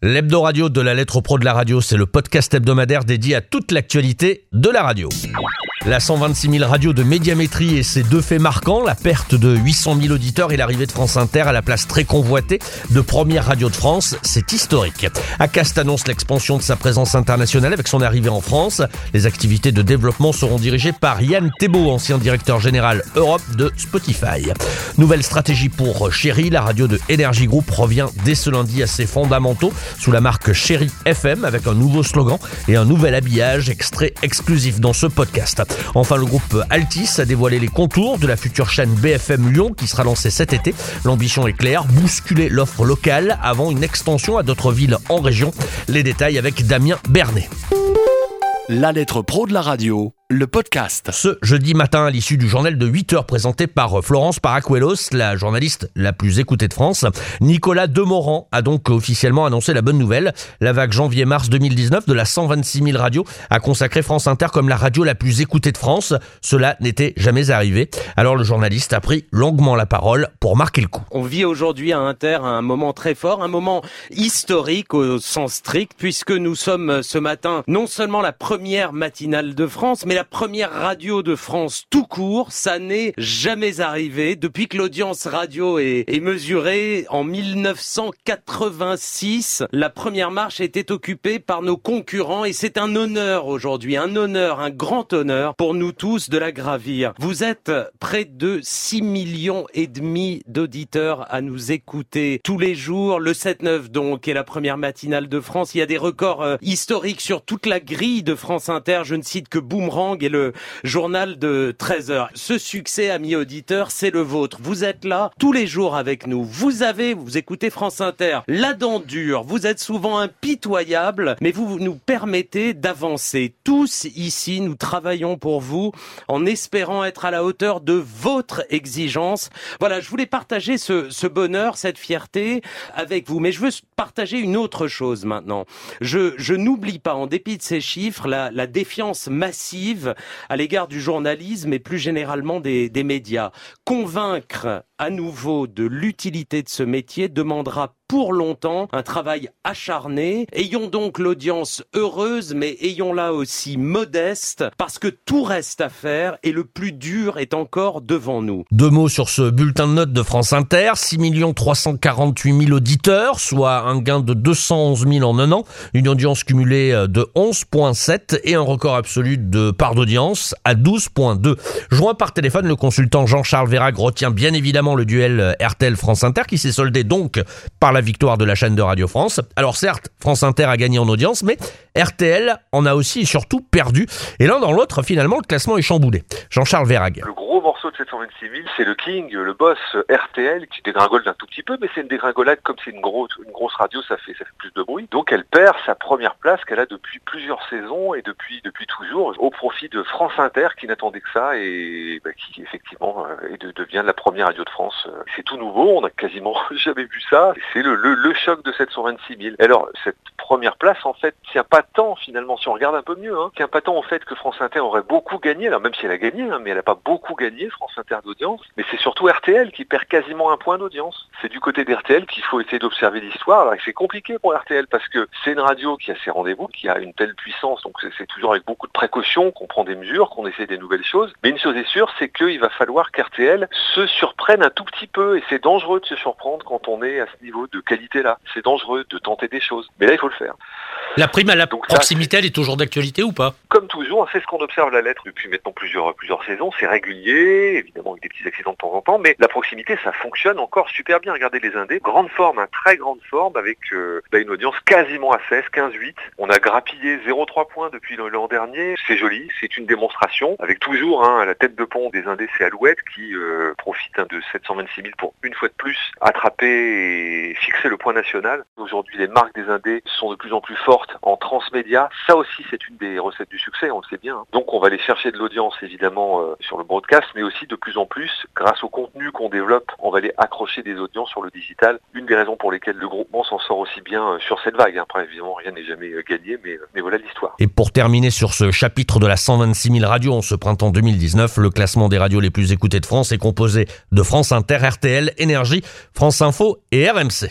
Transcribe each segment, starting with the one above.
L'hebdo radio de la lettre pro de la radio, c'est le podcast hebdomadaire dédié à toute l'actualité de la radio. La 126 000 radio de médiamétrie et ses deux faits marquants, la perte de 800 000 auditeurs et l'arrivée de France Inter à la place très convoitée de première radio de France, c'est historique. Acast annonce l'expansion de sa présence internationale avec son arrivée en France. Les activités de développement seront dirigées par Yann Thébault, ancien directeur général Europe de Spotify. Nouvelle stratégie pour Chéri, la radio de Energy Group revient dès ce lundi à ses fondamentaux sous la marque Chéri FM avec un nouveau slogan et un nouvel habillage extrait exclusif dans ce podcast. Enfin, le groupe Altis a dévoilé les contours de la future chaîne BFM Lyon qui sera lancée cet été. L'ambition est claire, bousculer l'offre locale avant une extension à d'autres villes en région. Les détails avec Damien Bernet. La lettre pro de la radio le podcast. Ce jeudi matin, à l'issue du journal de 8 heures présenté par Florence Paracuelos, la journaliste la plus écoutée de France, Nicolas Demorand a donc officiellement annoncé la bonne nouvelle. La vague janvier-mars 2019 de la 126 000 radios a consacré France Inter comme la radio la plus écoutée de France. Cela n'était jamais arrivé. Alors le journaliste a pris longuement la parole pour marquer le coup. On vit aujourd'hui à Inter un moment très fort, un moment historique au sens strict, puisque nous sommes ce matin non seulement la première matinale de France, mais la première radio de France tout court. Ça n'est jamais arrivé depuis que l'audience radio est, mesurée en 1986. La première marche était occupée par nos concurrents et c'est un honneur aujourd'hui, un honneur, un grand honneur pour nous tous de la gravir. Vous êtes près de 6 millions et demi d'auditeurs à nous écouter tous les jours. Le 7-9 donc est la première matinale de France. Il y a des records euh, historiques sur toute la grille de France Inter. Je ne cite que Boomerang et le journal de 13 heures. Ce succès, amis auditeurs, c'est le vôtre. Vous êtes là tous les jours avec nous. Vous avez, vous écoutez France Inter, la dent dure. Vous êtes souvent impitoyable, mais vous nous permettez d'avancer. Tous ici, nous travaillons pour vous en espérant être à la hauteur de votre exigence. Voilà, je voulais partager ce, ce bonheur, cette fierté avec vous. Mais je veux partager une autre chose maintenant. Je, je n'oublie pas, en dépit de ces chiffres, la, la défiance massive à l'égard du journalisme et plus généralement des, médias. Convaincre à nouveau de l'utilité de ce métier demandera pour longtemps un travail acharné. Ayons donc l'audience heureuse, mais ayons-la aussi modeste, parce que tout reste à faire et le plus dur est encore devant nous. Deux mots sur ce bulletin de notes de France Inter. 6 348 000 auditeurs, soit un gain de 211 000 en un an, une audience cumulée de 11,7 et un record absolu de part d'audience à 12,2. Joint par téléphone, le consultant Jean-Charles Verrag retient bien évidemment le duel euh, RTL-France Inter qui s'est soldé donc par la victoire de la chaîne de Radio France. Alors certes, France Inter a gagné en audience, mais RTL en a aussi et surtout perdu. Et l'un dans l'autre, finalement, le classement est chamboulé. Jean-Charles Verrag. Le gros morceau de 726 000, c'est le King, le boss RTL, qui dégringole d'un tout petit peu, mais c'est une dégringolade comme c'est une grosse, radio, ça fait, plus de bruit. Donc elle perd sa première place qu'elle a depuis plusieurs saisons et depuis, toujours, au profit de France Inter, qui n'attendait que ça et bah, qui effectivement euh, devient la première radio de France. Euh, c'est tout nouveau, on n'a quasiment jamais vu ça. C'est le, choc de 726 000. Alors cette première place, en fait, tient pas tant finalement, si on regarde un peu mieux, hein, tient pas tant au fait que France Inter aurait beaucoup gagné, alors même si elle a gagné, hein, mais elle n'a pas beaucoup gagné, France Inter d'audience, mais c'est surtout RTL qui perd quasiment un point d'audience. C'est du côté d'RTL qu'il faut essayer d'observer l'histoire. Alors c'est compliqué pour RTL parce que c'est une radio qui a ses rendez-vous, qui a une telle puissance, donc c'est toujours avec beaucoup de précautions qu'on prend des mesures, qu'on essaie des nouvelles choses. Mais une chose est sûre, c'est qu'il va falloir qu'RTL se surprenne un tout petit peu, et c'est dangereux de se surprendre quand on est à ce niveau de qualité-là. C'est dangereux de tenter des choses. Mais là, il faut le faire. La prime à la Donc, proximité, elle est toujours d'actualité ou pas? Comme toujours, c'est ce qu'on observe la lettre depuis maintenant plusieurs, plusieurs saisons. C'est régulier, évidemment avec des petits accidents de temps en temps, mais la proximité, ça fonctionne encore super bien. Regardez les indés, grande forme, hein, très grande forme, avec euh, bah, une audience quasiment à 16, 15-8. On a grappillé 0,3 points depuis l'an dernier. C'est joli, c'est une démonstration, avec toujours hein, la tête de pont des indés, c'est Alouette qui euh, profite hein, de 726 000 pour une fois de plus attraper et fixer le point national. Aujourd'hui, les marques des indés sont de plus en plus fortes en transmédia. Ça aussi, c'est une des recettes du succès, on le sait bien. Donc on va aller chercher de l'audience évidemment euh, sur le broadcast, mais aussi de plus en plus, grâce au contenu qu'on développe, on va aller accrocher des audiences sur le digital. Une des raisons pour lesquelles le groupement s'en sort aussi bien euh, sur cette vague. Hein. Après, évidemment, rien n'est jamais euh, gagné, mais, mais voilà l'histoire. Et pour terminer sur ce chapitre de la 126 000 radios en ce printemps 2019, le classement des radios les plus écoutées de France est composé de France Inter, RTL, Énergie, France Info et RMC.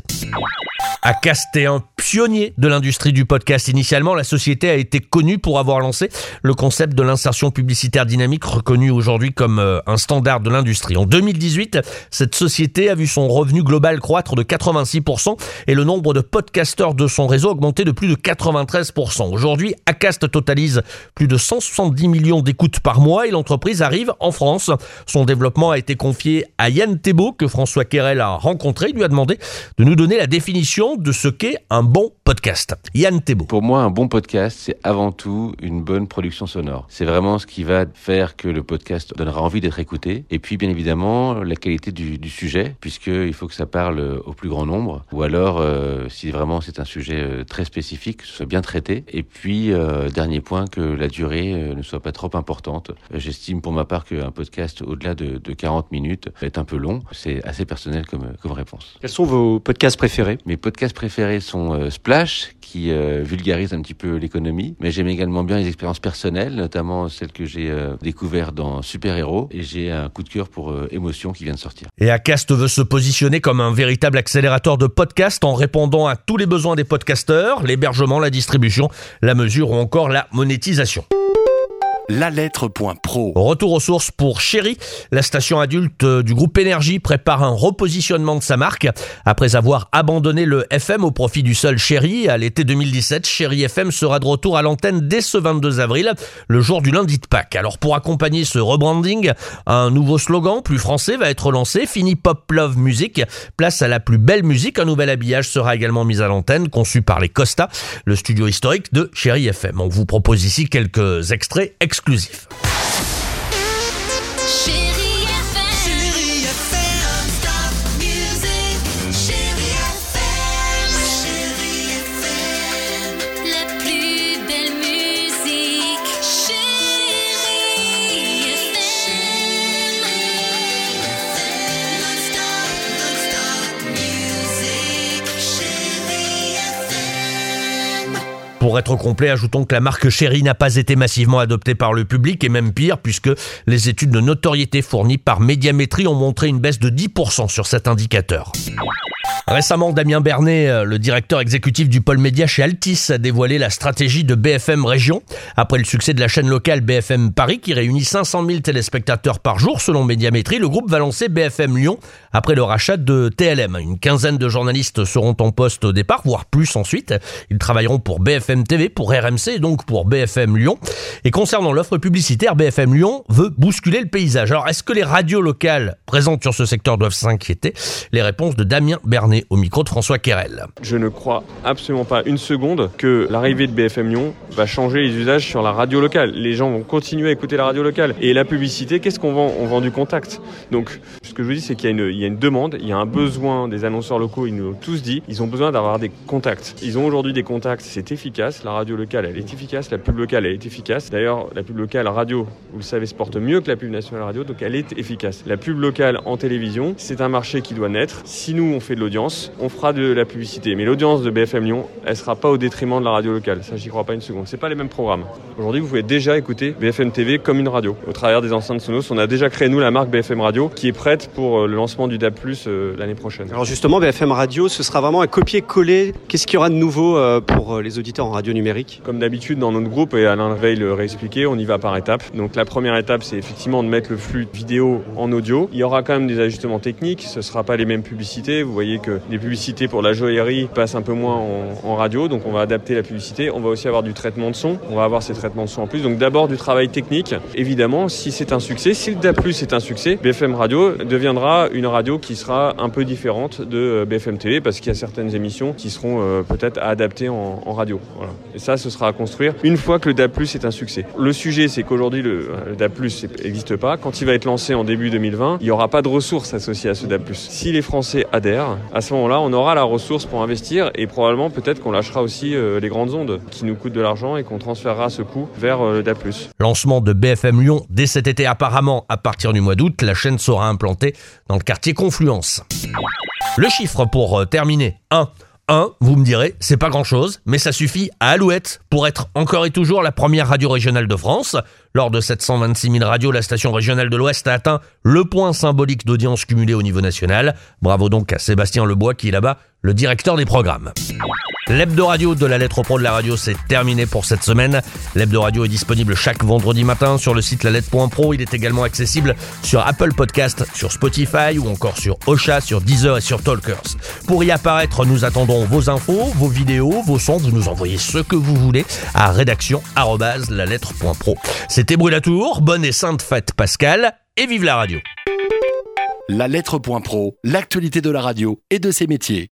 Acast est un pionnier de l'industrie du podcast. Initialement, la société a été connue pour avoir lancé le concept de l'insertion publicitaire dynamique, reconnu aujourd'hui comme euh, un standard de l'industrie. En 2018, cette société a vu son revenu global croître de 86% et le nombre de podcasteurs de son réseau augmenter de plus de 93%. Aujourd'hui, Acast totalise plus de 170 millions d'écoutes par mois et l'entreprise arrive en France. Son développement a été confié à Yann Thébault que François Querel a rencontré. Il lui a demandé de nous donner la définition de ce qu'est un bon podcast. Yann Thébault. Pour moi, un bon podcast, c'est avant tout une bonne production sonore. C'est vraiment ce qui va faire que le podcast donnera envie d'être écouté. Et puis, bien évidemment, la qualité du, du sujet, puisqu'il faut que ça parle au plus grand nombre. Ou alors, euh, si vraiment c'est un sujet euh, très spécifique, que ce soit bien traité. Et puis, euh, dernier point, que la durée ne soit pas trop importante. J'estime pour ma part qu'un podcast au-delà de, de 40 minutes est un peu long. C'est assez personnel comme, comme réponse. Quels sont vos podcasts préférés? Mes podcasts préférés sont euh, Splash, qui euh, vulgarise un petit peu l'économie, mais j'aime également bien les expériences personnelles, notamment celles que j'ai euh, découvertes dans Super Héros, et j'ai un coup de cœur pour euh, Émotion qui vient de sortir. Et Acast veut se positionner comme un véritable accélérateur de podcast en répondant à tous les besoins des podcasteurs, l'hébergement, la distribution, la mesure ou encore la monétisation. La lettre.pro. Retour aux sources pour Chéri. La station adulte euh, du groupe Énergie prépare un repositionnement de sa marque. Après avoir abandonné le FM au profit du seul Chéri à l'été 2017, Chéri FM sera de retour à l'antenne dès ce 22 avril, le jour du lundi de Pâques. Alors pour accompagner ce rebranding, un nouveau slogan plus français va être lancé. Fini Pop Love Music. Place à la plus belle musique. Un nouvel habillage sera également mis à l'antenne, conçu par les Costa, le studio historique de Chéri FM. On vous propose ici quelques extraits. FM. Pour être complet, ajoutons que la marque Chéri n'a pas été massivement adoptée par le public et même pire puisque les études de notoriété fournies par Médiamétrie ont montré une baisse de 10% sur cet indicateur. Récemment, Damien Bernet, euh, le directeur exécutif du pôle média chez Altis, a dévoilé la stratégie de BFM Région. Après le succès de la chaîne locale BFM Paris, qui réunit 500 000 téléspectateurs par jour selon Médiamétrie, le groupe va lancer BFM Lyon après le rachat de TLM. Une quinzaine de journalistes seront en poste au départ, voire plus ensuite. Ils travailleront pour BFM TV, pour RMC et donc pour BFM Lyon. Et concernant l'offre publicitaire, BFM Lyon veut bousculer le paysage. Alors, est-ce que les radios locales présentes sur ce secteur doivent s'inquiéter? Les réponses de Damien Bernet au micro de François Querel. Je ne crois absolument pas une seconde que l'arrivée de BFM Lyon va changer les usages sur la radio locale. Les gens vont continuer à écouter la radio locale. Et la publicité, qu'est-ce qu'on vend? On vend du contact. Donc, ce que je vous dis, c'est qu'il y, a une- demande, il y a un besoin des annonceurs locaux, ils nous l'ont tous dit, ils ont besoin d'avoir des contacts. Ils ont aujourd'hui des contacts, c'est efficace. La radio locale, elle est efficace. La pub locale, elle est efficace. D'ailleurs, la pub locale radio, vous le savez, se porte mieux que la pub nationale radio, donc elle est efficace. La pub locale en télévision, c'est un marché qui doit naître. Si nous, on fait de l'audience, on fera de la publicité. Mais l'audience de BFM Lyon, elle sera pas au détriment de la radio locale. Ça, j'y crois pas une seconde. C'est pas les mêmes programmes. Aujourd'hui, vous pouvez déjà écouter BFM TV comme une radio. Au travers des enceintes Sonos, on a déjà créé, nous, la marque BFM Radio, qui est prête pour euh, le lancement du DAB+, euh, l'année prochaine. Alors justement, BFM Radio, ce sera vraiment un copier-coller. Qu'est-ce qu'il y aura de nouveau euh, pour les auditeurs en radio numérique? Comme d'habitude dans notre groupe, et Alain Veil le réexpliqué, on y va par étapes. Donc la première étape, c'est effectivement de mettre le flux vidéo en audio. Il y aura quand même des ajustements techniques, ce ne sera pas les mêmes publicités. Vous voyez que les publicités pour la joaillerie passent un peu moins en, radio, donc on va adapter la publicité. On va aussi avoir du traitement de son, on va avoir ces traitements de son en plus. Donc d'abord du travail technique. Évidemment, si c'est un succès, si le DAP+, est un succès, BFM Radio deviendra une radio qui sera un peu différente de euh, BFM TV parce qu'il y a certaines émissions qui seront euh, peut-être à adapter en, radio. Et ça, ce sera à construire une fois que le DAP+, est un succès. Le sujet, c'est qu'aujourd'hui, le, le DAP+, n'existe pas. Quand il va être lancé en début 2020, il n'y aura pas de ressources associées à ce DAP+. Si les Français adhèrent, à ce moment-là, on aura la ressource pour investir et probablement peut-être qu'on lâchera aussi euh, les grandes ondes qui nous coûtent de l'argent et qu'on transférera ce coût vers euh, le DAP+. Lancement de BFM Lyon dès cet été apparemment. À partir du mois d'août, la chaîne sera implantée dans le quartier Confluence. Le chiffre pour euh, terminer. 1. 1, vous me direz, c'est pas grand chose, mais ça suffit à Alouette pour être encore et toujours la première radio régionale de France. Lors de 726 000 radios, la station régionale de l'Ouest a atteint le point symbolique d'audience cumulée au niveau national. Bravo donc à Sébastien Lebois qui est là-bas le directeur des programmes. L'hebdo radio de la lettre pro de la radio, c'est terminé pour cette semaine. L'hebdo radio est disponible chaque vendredi matin sur le site lalettre.pro. Il est également accessible sur Apple Podcast, sur Spotify ou encore sur Ocha, sur Deezer et sur Talkers. Pour y apparaître, nous attendons vos infos, vos vidéos, vos sons. Vous nous envoyez ce que vous voulez à rédaction@lalettre.pro. C'était Brûlatour. Bonne et sainte fête Pascal et vive la radio. La lettre.pro, l'actualité de la radio et de ses métiers.